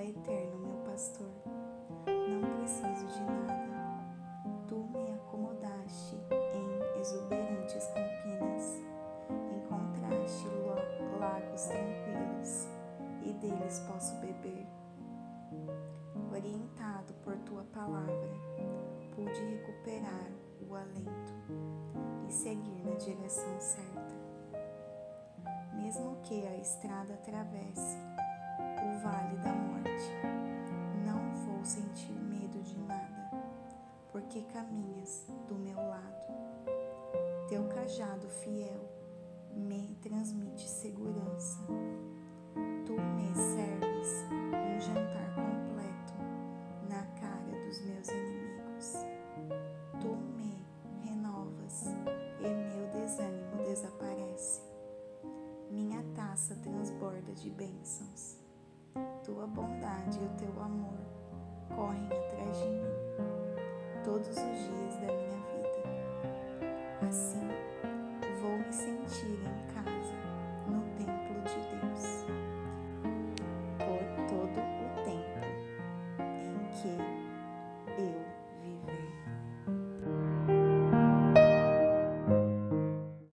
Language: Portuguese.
É eterno, meu pastor, não preciso de nada. Tu me acomodaste em exuberantes campinas, encontraste lagos tranquilos e deles posso beber. Orientado por tua palavra, pude recuperar o alento e seguir na direção certa. Mesmo que a estrada atravesse caminhas do meu lado. Teu cajado fiel me transmite segurança. Tu me serves um jantar completo na cara dos meus inimigos. Tu me renovas e meu desânimo desaparece. Minha taça transborda de bênçãos. Tua bondade e o teu amor todos os dias da minha vida. Assim, vou me sentir em